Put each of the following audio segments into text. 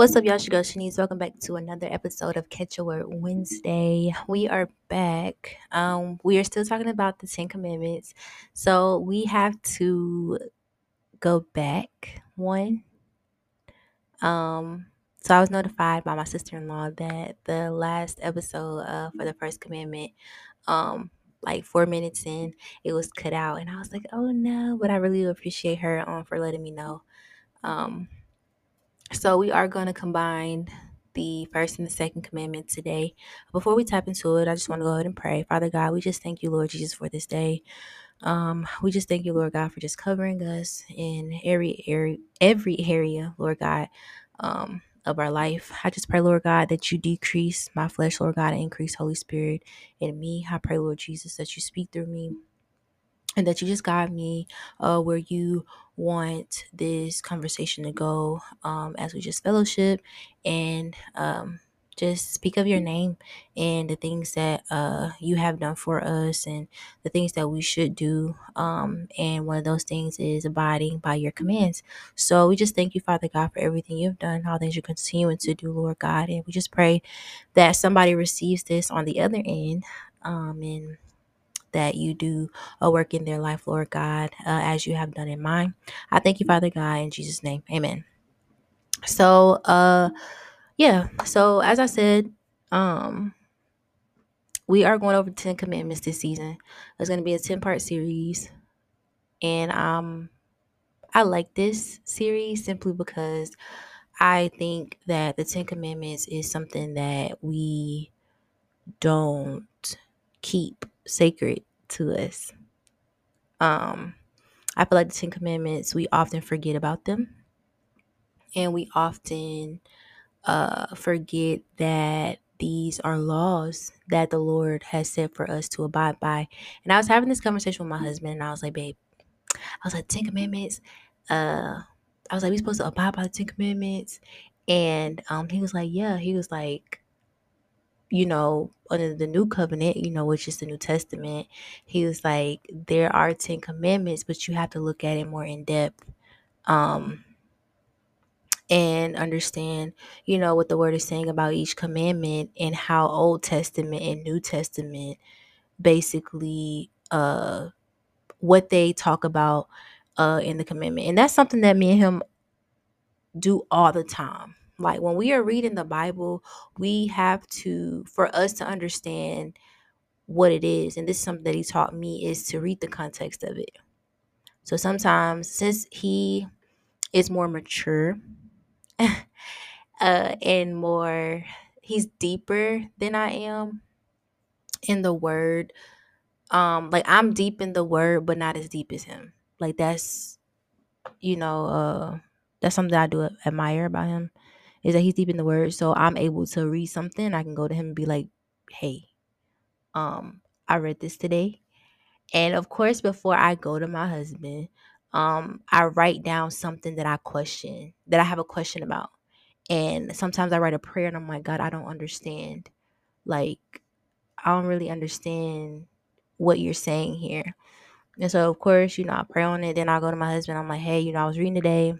What's up, y'all? Shanice. Welcome back to another episode of Catch a Word Wednesday. We are back. Um, we are still talking about the Ten Commandments, so we have to go back one. Um, so I was notified by my sister-in-law that the last episode uh, for the first commandment, um, like four minutes in, it was cut out, and I was like, "Oh no!" But I really appreciate her um for letting me know. Um, so we are going to combine the first and the second commandment today. Before we tap into it, I just want to go ahead and pray. Father God, we just thank you, Lord Jesus, for this day. Um, we just thank you, Lord God, for just covering us in every area, every area, Lord God, um, of our life. I just pray, Lord God, that you decrease my flesh, Lord God, and increase Holy Spirit in me. I pray, Lord Jesus, that you speak through me and that you just guide me uh, where you want this conversation to go um, as we just fellowship and um, just speak of your name and the things that uh, you have done for us and the things that we should do. Um, and one of those things is abiding by your commands. So we just thank you, Father God, for everything you've done, all things you're continuing to do, Lord God. And we just pray that somebody receives this on the other end. Um, and that you do a work in their life, Lord God, uh, as you have done in mine. I thank you, Father God, in Jesus' name. Amen. So, uh, yeah. So as I said, um, we are going over 10 commandments this season. It's going to be a 10 part series. And um I like this series simply because I think that the 10 commandments is something that we don't keep sacred to us. Um, I feel like the Ten Commandments, we often forget about them. And we often uh, forget that these are laws that the Lord has set for us to abide by. And I was having this conversation with my husband, and I was like, babe, I was like, Ten Commandments. Uh, I was like, we supposed to abide by the Ten Commandments. And um, he was like, yeah. He was like, you know, under the new covenant, you know, which is the New Testament, he was like, there are 10 commandments, but you have to look at it more in depth. Um, and understand, you know, what the word is saying about each commandment and how Old Testament and New Testament basically uh what they talk about uh in the commandment. And that's something that me and him do all the time. Like when we are reading the Bible, we have to, for us to understand what it is, and this is something that he taught me, is to read the context of it. So sometimes, since he is more mature uh, and more, he's deeper than I am in the word. Um, like I'm deep in the word, but not as deep as him. Like that's, you know, uh, that's something I do admire about him is that he's deep in the word. So I'm able to read something. I can go to him and be like, hey, um, I read this today. And of course, before I go to my husband, um, I write down something that I question, that I have a question about. And sometimes I write a prayer and I'm like, God, I don't understand. Like, I don't really understand what you're saying here. And so, of course, you know, I pray on it. Then I go to my husband. I'm like, hey, you know, I was reading today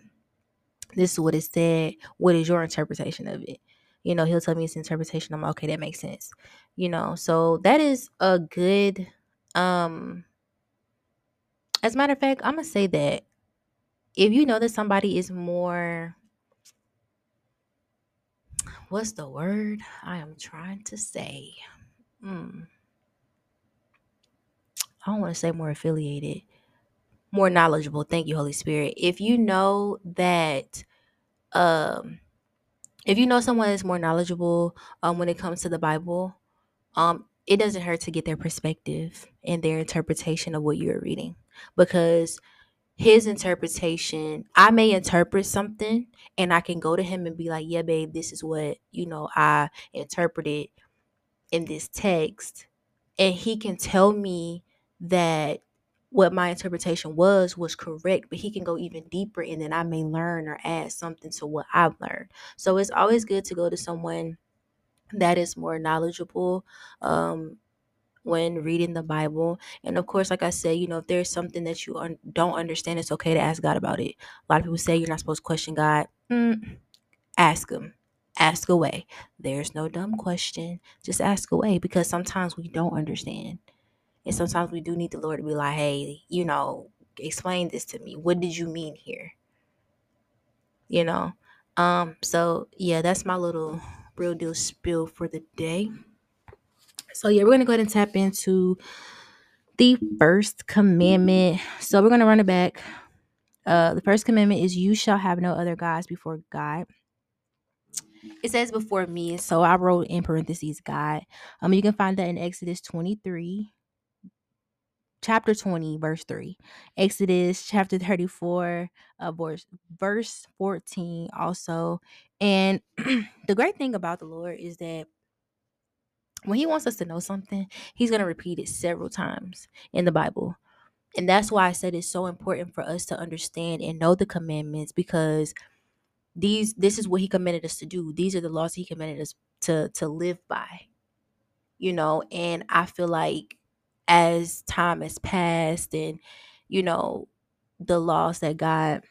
this is what it said. What is your interpretation of it? You know, he'll tell me his interpretation. I'm like, okay, that makes sense. You know, so that is a good um as a matter of fact, I'm gonna say that if you know that somebody is more what's the word I am trying to say? Hmm. I don't want to say more affiliated, more knowledgeable. Thank you, Holy Spirit. If you know that um if you know someone is more knowledgeable um, when it comes to the Bible, um, it doesn't hurt to get their perspective and their interpretation of what you're reading because his interpretation, I may interpret something and I can go to him and be like, yeah, babe, this is what, you know, I interpreted in this text. And he can tell me that what my interpretation was was correct, but he can go even deeper and then I may learn or add something to what I've learned. So it's always good to go to someone that is more knowledgeable um, when reading the Bible. And of course, like I said, you know, if there's something that you un- don't understand, it's okay to ask God about it. A lot of people say you're not supposed to question God. Mm, ask him. Ask away. There's no dumb question. Just ask away because sometimes we don't understand. And sometimes we do need the Lord to be like, hey, you know, explain this to me. What did you mean here? You know? Um, so yeah, that's my little real deal spill for the day. So yeah, we're gonna go ahead and tap into the first commandment. So we're gonna run it back. Uh, the first commandment is you shall have no other gods before God. It says before me, so I wrote in parentheses God. Um, you can find that in Exodus 23, chapter 20, verse 3. Exodus chapter 34, uh, verse, verse 14 also. And the great thing about the Lord is that when he wants us to know something, he's going to repeat it several times in the Bible. And that's why I said it's so important for us to understand and know the commandments because these this is what he commanded us to do. These are the laws he commanded us to to live by. You know, and I feel like as time has passed and you know the laws that God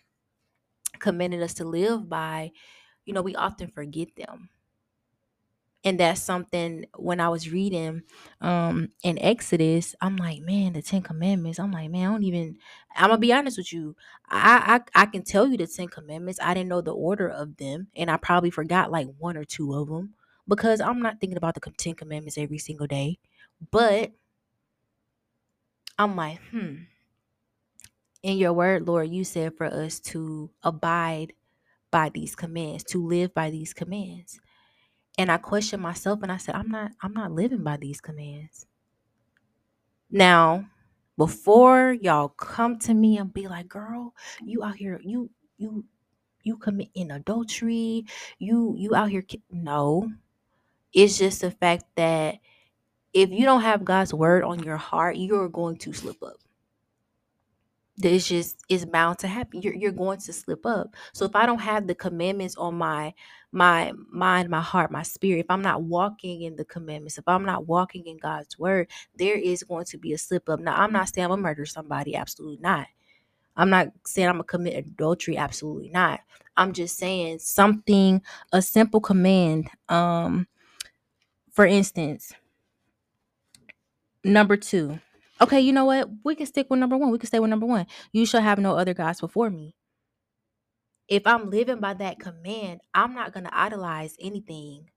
commanded us to live by, you know, we often forget them and that's something when I was reading um in Exodus, I'm like, man, the Ten Commandments. I'm like, man, I don't even. I'm gonna be honest with you. I I, I can tell you the Ten Commandments. I didn't know the order of them, and I probably forgot like one or two of them because I'm not thinking about the Ten Commandments every single day. But I'm like, hmm. In your word, Lord, you said for us to abide by these commands, to live by these commands and I questioned myself and I said, I'm not I'm not living by these commands. Now, before y'all come to me and be like, girl, you out here, you you you commit in adultery, you you out here no. It's just the fact that if you don't have God's word on your heart, you're going to slip up. It's just is bound to happen. You're, you're going to slip up. So if i don't have the commandments on my my mind my heart my spirit if i'm not walking in the commandments if i'm not walking in god's word there is going to be a slip up. Now i'm not saying i'm gonna murder somebody absolutely not. I'm not saying i'm gonna commit adultery absolutely not. I'm just saying something a simple command um for instance number two Okay, you know what? We can stick with number one. We can stay with number one. You shall have no other gods before me. If I'm living by that command, I'm not gonna idolize anything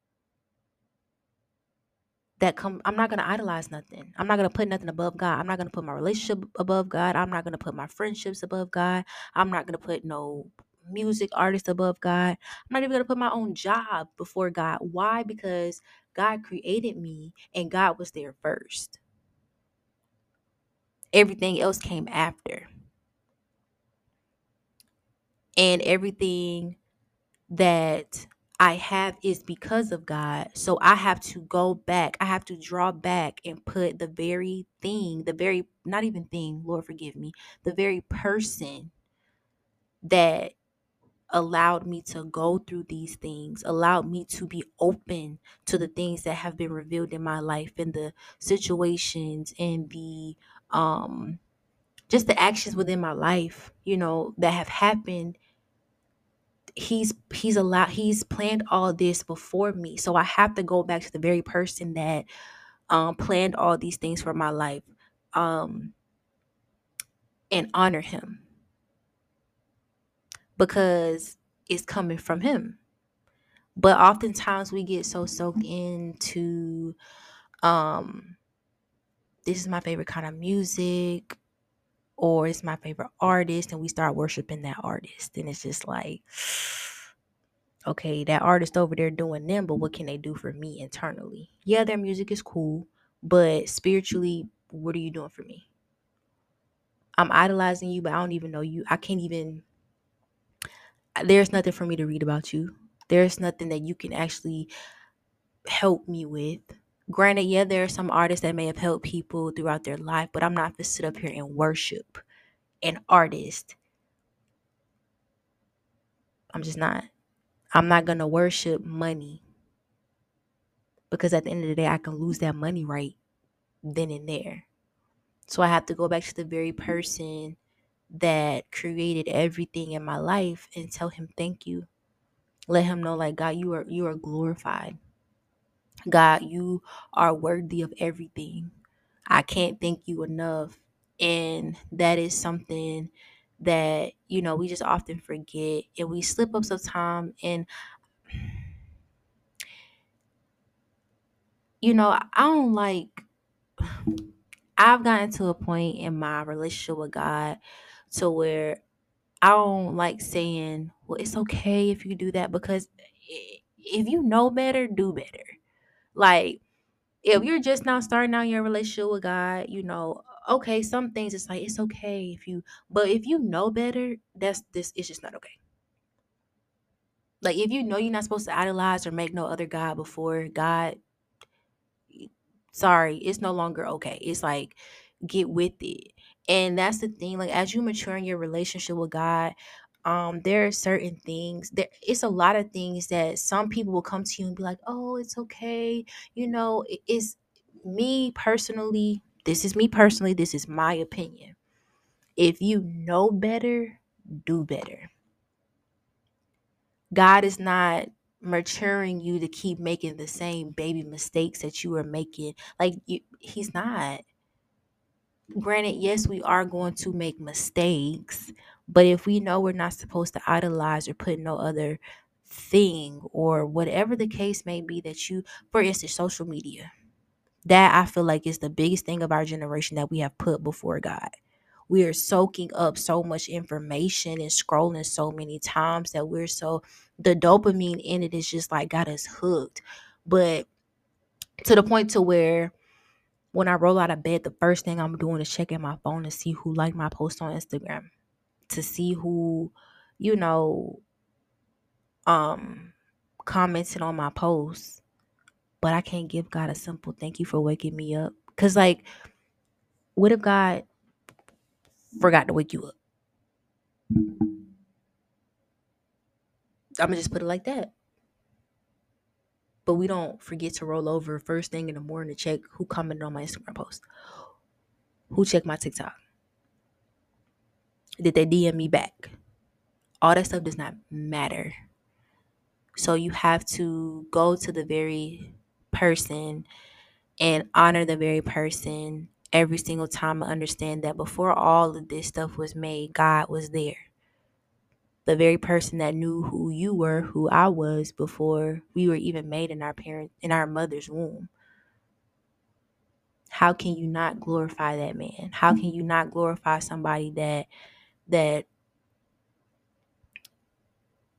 that come I'm not gonna idolize nothing. I'm not gonna put nothing above God. I'm not gonna put my relationship above God. I'm not gonna put my friendships above God. I'm not gonna put no music artist above God. I'm not even gonna put my own job before God. Why? Because God created me and God was there first. Everything else came after. And everything that I have is because of God. So I have to go back. I have to draw back and put the very thing, the very, not even thing, Lord forgive me, the very person that allowed me to go through these things, allowed me to be open to the things that have been revealed in my life and the situations and the um just the actions within my life, you know, that have happened he's he's allowed he's planned all this before me. So i have to go back to the very person that um planned all these things for my life um and honor him. Because it's coming from him. But oftentimes we get so soaked into um this is my favorite kind of music or it's my favorite artist and we start worshiping that artist. And it's just like okay that artist over there doing them but what can they do for me internally? Yeah their music is cool but spiritually what are you doing for me? I'm idolizing you but i don't even know you. I can't even there's nothing for me to read about you. There's nothing that you can actually help me with granted yeah there are some artists that may have helped people throughout their life but i'm not to sit up here and worship an artist. I'm just not. I'm not gonna worship money. Because at the end of the day i can lose that money right then and there. So i have to go back to the very person that created everything in my life and tell him thank you. Let him know like God, you are you are glorified. God, you are worthy of everything. I can't thank you enough. And that is something that, you know, we just often forget and we slip up sometimes. And, you know, I don't like, I've gotten to a point in my relationship with God to where I don't like saying, well, it's okay if you do that because if you know better, do better. Like, if mm-hmm. you're just now starting out your relationship with God, you know, okay, some things it's like it's okay if you, but if you know better, that's this. It's just not okay. Like if you know you're not supposed to idolize or make no other God before God, sorry, it's no longer okay. It's like get with it. And that's the thing. Like as you mature in your relationship with God, um, there are certain things there it's a lot of things that some people will come to you and be like, oh, it's okay. You know, it- it's me personally, this is me personally, this is my opinion. If you know better, do better. God is not maturing you to keep making the same baby mistakes that you were making. Like you, he's not. Granted, yes, we are going to make mistakes, but if we know we're not supposed to idolize or put no other thing or whatever the case may be that you, for instance, social media, that I feel like is the biggest thing of our generation that we have put before God. We are soaking up so much information and scrolling so many times that we're so the dopamine in it is just like got us hooked. But to the point to where when I roll out of bed, the first thing I'm doing is checking my phone to see who liked my post on Instagram, to see who, you know, um, commented on my post. But I can't give God a simple thank you for waking me up. Cause like, what if God forgot to wake you up? I'm gonna just put it like that. But we don't forget to roll over first thing in the morning to check who commented on my Instagram post, who checked my TikTok, did they DM me back? All that stuff does not matter. So you have to go to the very person and honor the very person every single time and understand that before all of this stuff was made, God was there. The very person that knew who you were, who I was before we were even made in our parent in our mother's womb. How can you not glorify that man? How can you not glorify somebody that that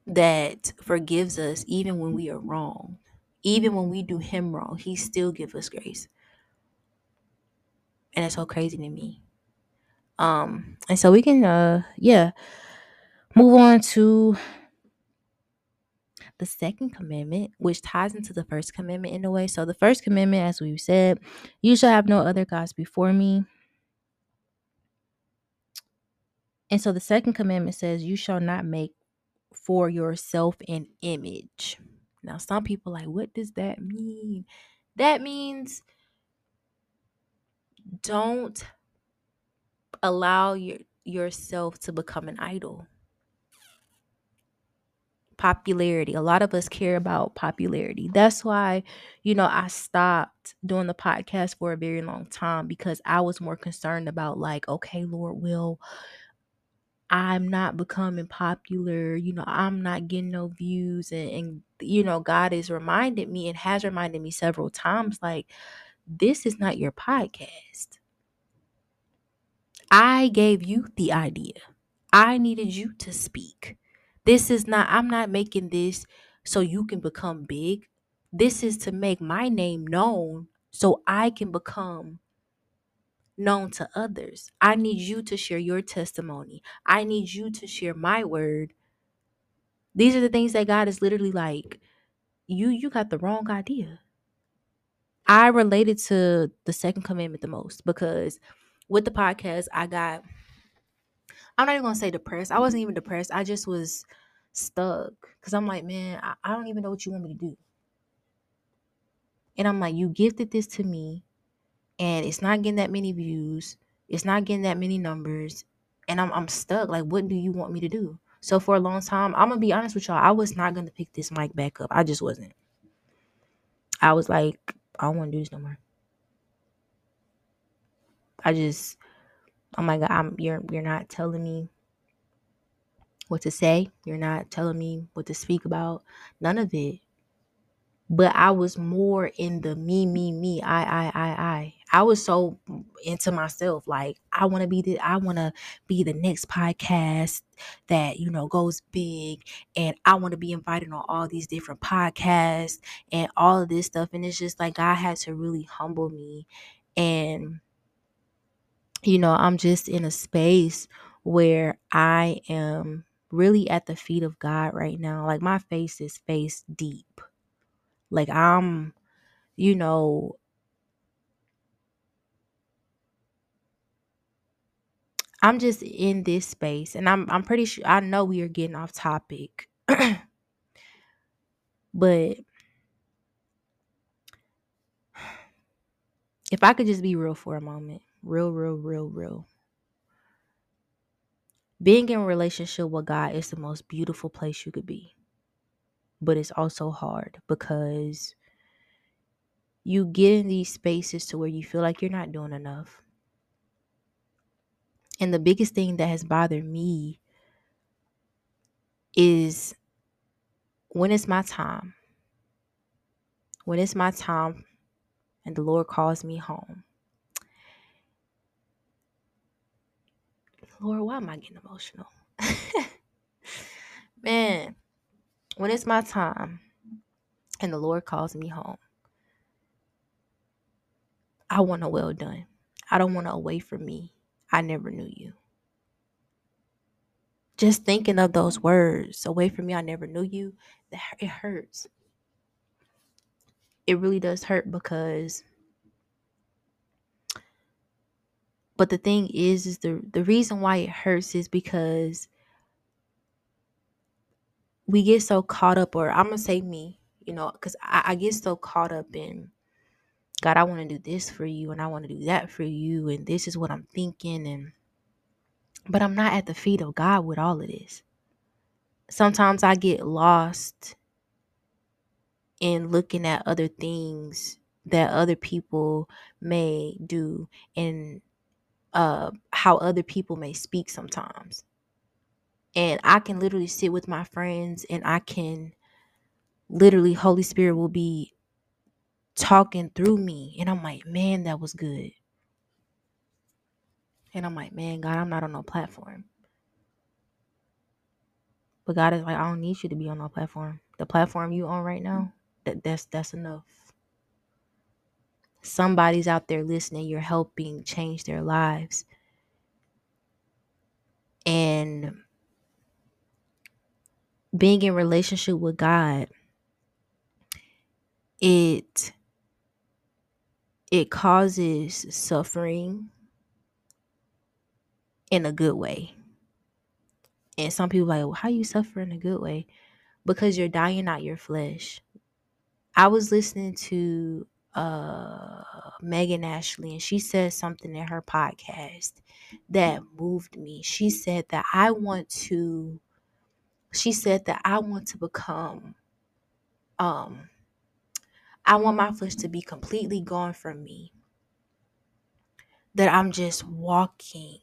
that forgives us even when we are wrong? Even when we do him wrong, he still give us grace. And it's so crazy to me. Um, and so we can uh yeah, move on to the second commandment, which ties into the first commandment in a way. So the first commandment, as we've said, you shall have no other gods before me. And so the second commandment says, You shall not make for yourself an image. Now, some people like, what does that mean? That means don't allow your yourself to become an idol. Popularity. A lot of us care about popularity. That's why, you know, I stopped doing the podcast for a very long time because I was more concerned about like, okay, Lord, will I'm not becoming popular, you know, I'm not getting no views and, and you know, God has reminded me and has reminded me several times like this is not your podcast. I gave you the idea. I needed you to speak. This is not I'm not making this so you can become big. This is to make my name known so I can become known to others. I need you to share your testimony. I need you to share my word. These are the things that God is literally like, you you got the wrong idea. I related to the second commandment the most because with the podcast, I got I'm not even gonna say depressed. I wasn't even depressed. I just was stuck. Cause I'm like, man, I, I don't even know what you want me to do. And I'm like, you gifted this to me and it's not getting that many views. It's not getting that many numbers. And I'm I'm stuck. Like, what do you want me to do? So for a long time, I'm gonna be honest with y'all, I was not gonna pick this mic back up. I just wasn't. I was like, I don't want to do this no more. I just, oh my god, I'm you're you're not telling me what to say. You're not telling me what to speak about. None of it. But I was more in the me, me, me, I, I, I, I. I was so into myself. Like I want to be the I want to be the next podcast that, you know, goes big and I want to be invited on all these different podcasts and all of this stuff and it's just like God had to really humble me and you know, I'm just in a space where I am really at the feet of God right now. Like my face is face deep. Like I'm, you know, I'm just in this space and I'm I'm pretty sure I know we are getting off topic. but if I could just be real for a moment, real, real, real, real. Being in a relationship with God is the most beautiful place you could be. But it's also hard because you get in these spaces to where you feel like you're not doing enough. And the biggest thing that has bothered me is when it's my time, when it's my time and the Lord calls me home. Lord, why am I getting emotional? Man, when it's my time and the Lord calls me home, I want a well done. I don't want to away from me. I never knew you. Just thinking of those words, away from me, I never knew you, it hurts. It really does hurt because but the thing is is the the reason why it hurts is because we get so caught up or i'm gonna say me you know because I, I get so caught up in god i want to do this for you and i want to do that for you and this is what i'm thinking and but i'm not at the feet of god with all of this sometimes i get lost in looking at other things that other people may do and uh, how other people may speak sometimes. And I can literally sit with my friends and I can literally, Holy Spirit will be talking through me. And I'm like, man, that was good. And I'm like, man, God, I'm not on no platform. But God is like, I don't need you to be on no platform. The platform you on right now, that, that's that's enough. Somebody's out there listening, you're helping change their lives. And being in relationship with God, it it causes suffering in a good way. And some people like, well, how you suffer in a good way? Because you're dying out your flesh. I was listening to uh Megan Ashley and she said something in her podcast that moved me. She said that I want to she said that I want to become um I want my flesh to be completely gone from me. That I'm just walking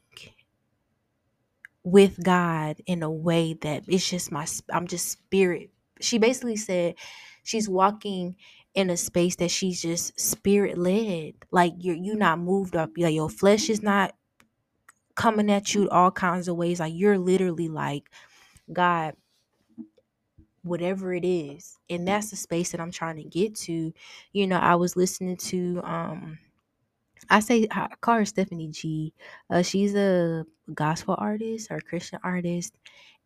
with God in a way that it's just my I'm just spirit. She basically said she's walking in a space that she's just spirit led. Like you're you're not moved up. Like your flesh is not coming at you all kinds of ways. Like you're literally like, God, whatever it is. And that's the space that I'm trying to get to. You know, I was listening to um I say I call her Stephanie G. Uh, she's a gospel artist or Christian artist,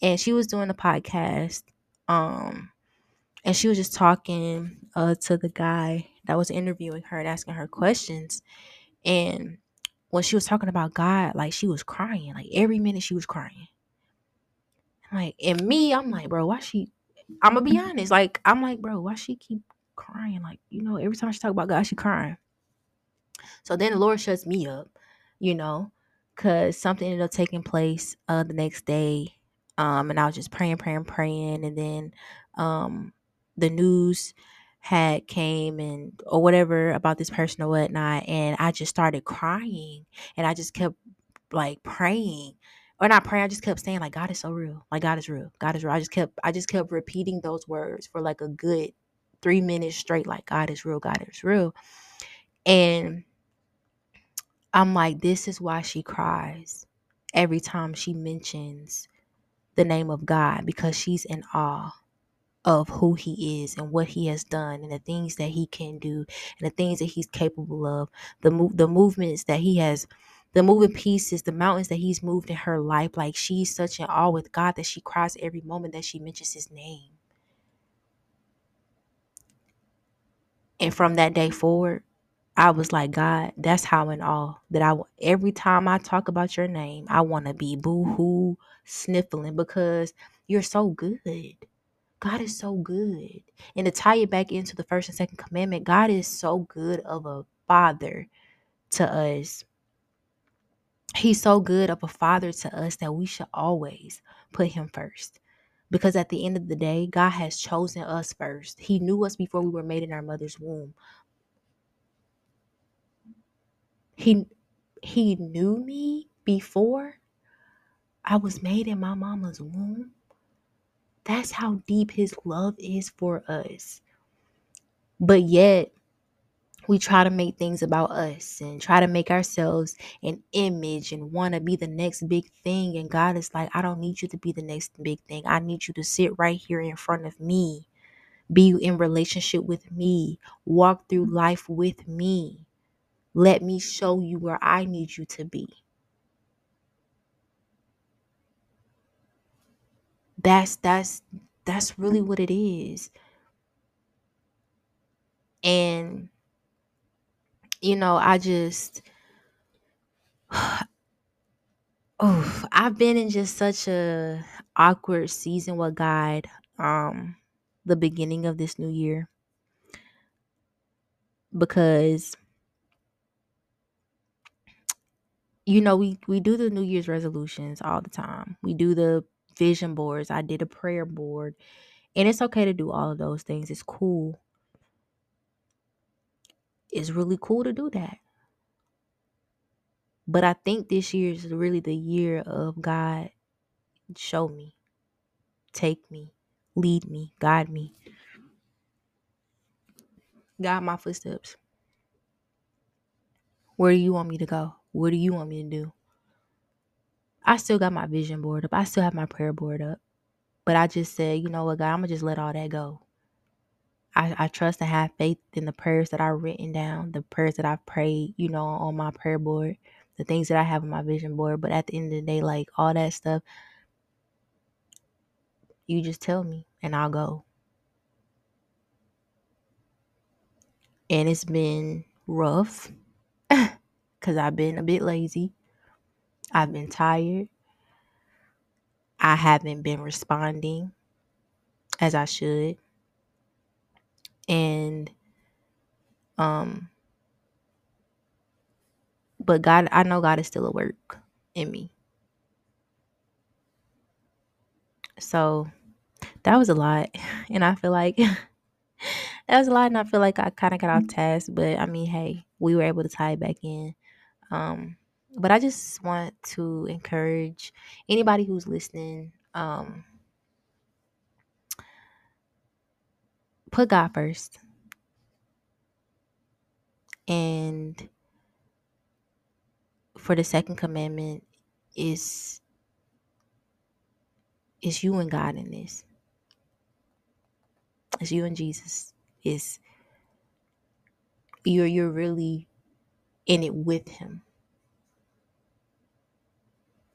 and she was doing a podcast. Um, and she was just talking uh to the guy that was interviewing her and asking her questions, and when she was talking about God, like she was crying, like every minute she was crying. Like, and me, I'm like, bro, why she? I'm gonna be honest, like I'm like, bro, why she keep crying? Like, you know, every time she talk about God, she crying. So then the Lord shuts me up, you know, because something ended up taking place uh, the next day. Um, and I was just praying, praying, praying, and then um, the news had came and or whatever about this person or whatnot, and I just started crying, and I just kept like praying or not praying. I just kept saying like God is so real, like God is real, God is real. I just kept I just kept repeating those words for like a good three minutes straight, like God is real, God is real, and I'm like, this is why she cries every time she mentions the name of God because she's in awe of who he is and what he has done and the things that he can do and the things that he's capable of the move the movements that he has the moving mm-hmm. pieces the mountains that he's moved in her life like she's such in awe with god that she cries every moment that she mentions his name and from that day forward I was like, God, that's how in awe that I every time I talk about your name, I want to be boo hoo sniffling because you're so good. God is so good. And to tie it back into the first and second commandment, God is so good of a father to us. He's so good of a father to us that we should always put him first. Because at the end of the day, God has chosen us first. He knew us before we were made in our mother's womb. He he knew me before I was made in my mama's womb. That's how deep his love is for us. But yet, we try to make things about us and try to make ourselves an image and want to be the next big thing. And God is like, I don't need you to be the next big thing. I need you to sit right here in front of me, be in relationship with me, walk through life with me. Let me show you where I need you to be. That's that's that's really what it is. And you know, I just oh, I've been in just such a awkward season with God um the beginning of this new year. Because you know we we do the new year's resolutions all the time. We do the vision boards. I did a prayer board. And it's okay to do all of those things. It's cool it's really cool to do that but i think this year is really the year of god show me take me lead me guide me guide my footsteps where do you want me to go what do you want me to do I still got my vision board up. I still have my prayer board up. But I just said, you know what, God, I'm going to just let all that go. I, I trust and have faith in the prayers that I've written down, the prayers that I've prayed, you know, on my prayer board, the things that I have on my vision board. But at the end of the day, like all that stuff, you just tell me and I'll go. And it's been rough because I've been a bit lazy. I've been tired. I haven't been responding as I should. And um but God I know God is still at work in me. So that was a lot. And I feel like that was a lot and I feel like I kinda got off task. But I mean, hey, we were able to tie it back in. Um but I just want to encourage anybody who's listening, um, put God first. And for the second commandment is is you and God in this. It's you and Jesus. Is you're you're really in it with him.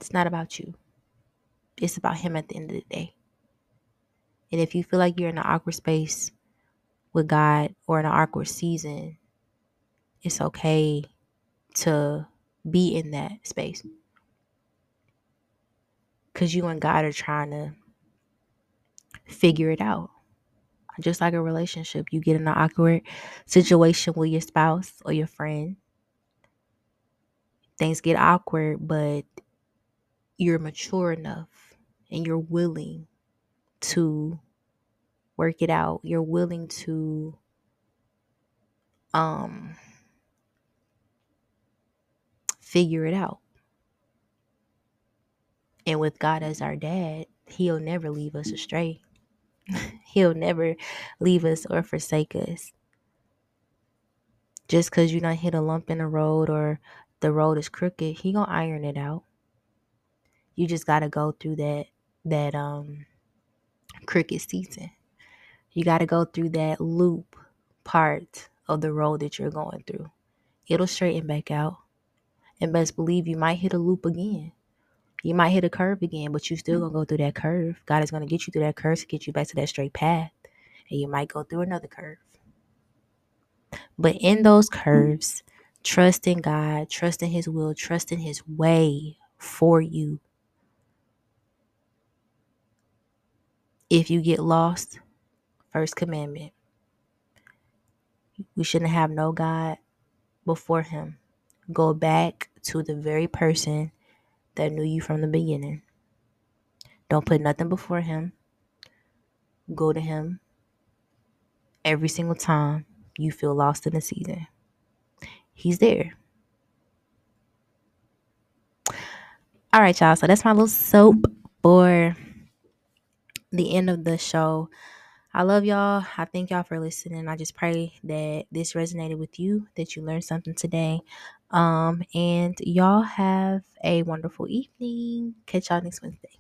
It's not about you. It's about him at the end of the day. And if you feel like you're in an awkward space with God or in an awkward season, it's okay to be in that space. Because you and God are trying to figure it out. Just like a relationship, you get in an awkward situation with your spouse or your friend. Things get awkward, but you're mature enough and you're willing to work it out. You're willing to um figure it out. And with God as our dad, he'll never leave us astray. he'll never leave us or forsake us. Just cause you don't hit a lump in the road or the road is crooked, he gonna iron it out. You just gotta go through that that um crooked season. You gotta go through that loop part of the road that you're going through. It'll straighten back out. And best believe you might hit a loop again. You might hit a curve again, but you're still gonna go through that curve. God is gonna get you through that curve to get you back to that straight path. And you might go through another curve. But in those curves, trust in God, trust in His will, trust in His way for you. If you get lost, first commandment. We shouldn't have no God before Him. Go back to the very person that knew you from the beginning. Don't put nothing before Him. Go to Him every single time you feel lost in a season. He's there. All right, y'all. So that's my little soap for the end of the show. I love y'all. I thank y'all for listening. I just pray that this resonated with you, that you learned something today. Um, and y'all have a wonderful evening. Catch y'all next Wednesday.